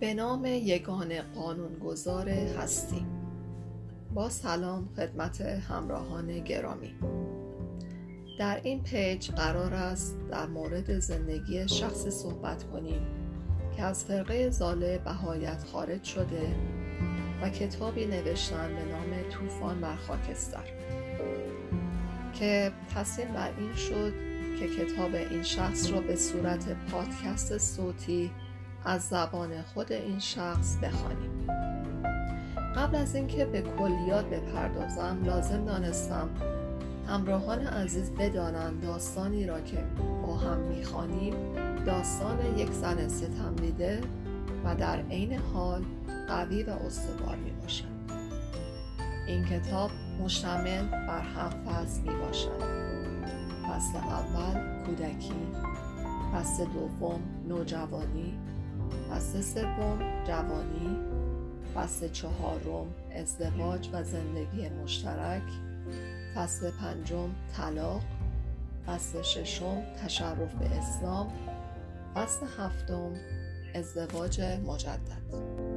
به نام یگان قانونگذار هستی با سلام خدمت همراهان گرامی. در این پیج قرار است در مورد زندگی شخصی صحبت کنیم که از فرقه زاله بهایت خارج شده و کتابی نوشتن به نام طوفان بر خاکستر. که تصمیم بر این شد که کتاب این شخص را به صورت پادکست صوتی از زبان خود این شخص بخوانیم قبل از اینکه به کلیات بپردازم لازم دانستم همراهان عزیز بدانند داستانی را که با هم می‌خوانیم داستان یک زن ستم دیده و در عین حال قوی و استوار می باشد. این کتاب مشتمل بر هم فصل می باشد. فصل اول کودکی فصل دوم نوجوانی فصل سوم جوانی فصل چهارم ازدواج و زندگی مشترک فصل پنجم طلاق فصل ششم تشرف به اسلام فصل هفتم ازدواج مجدد.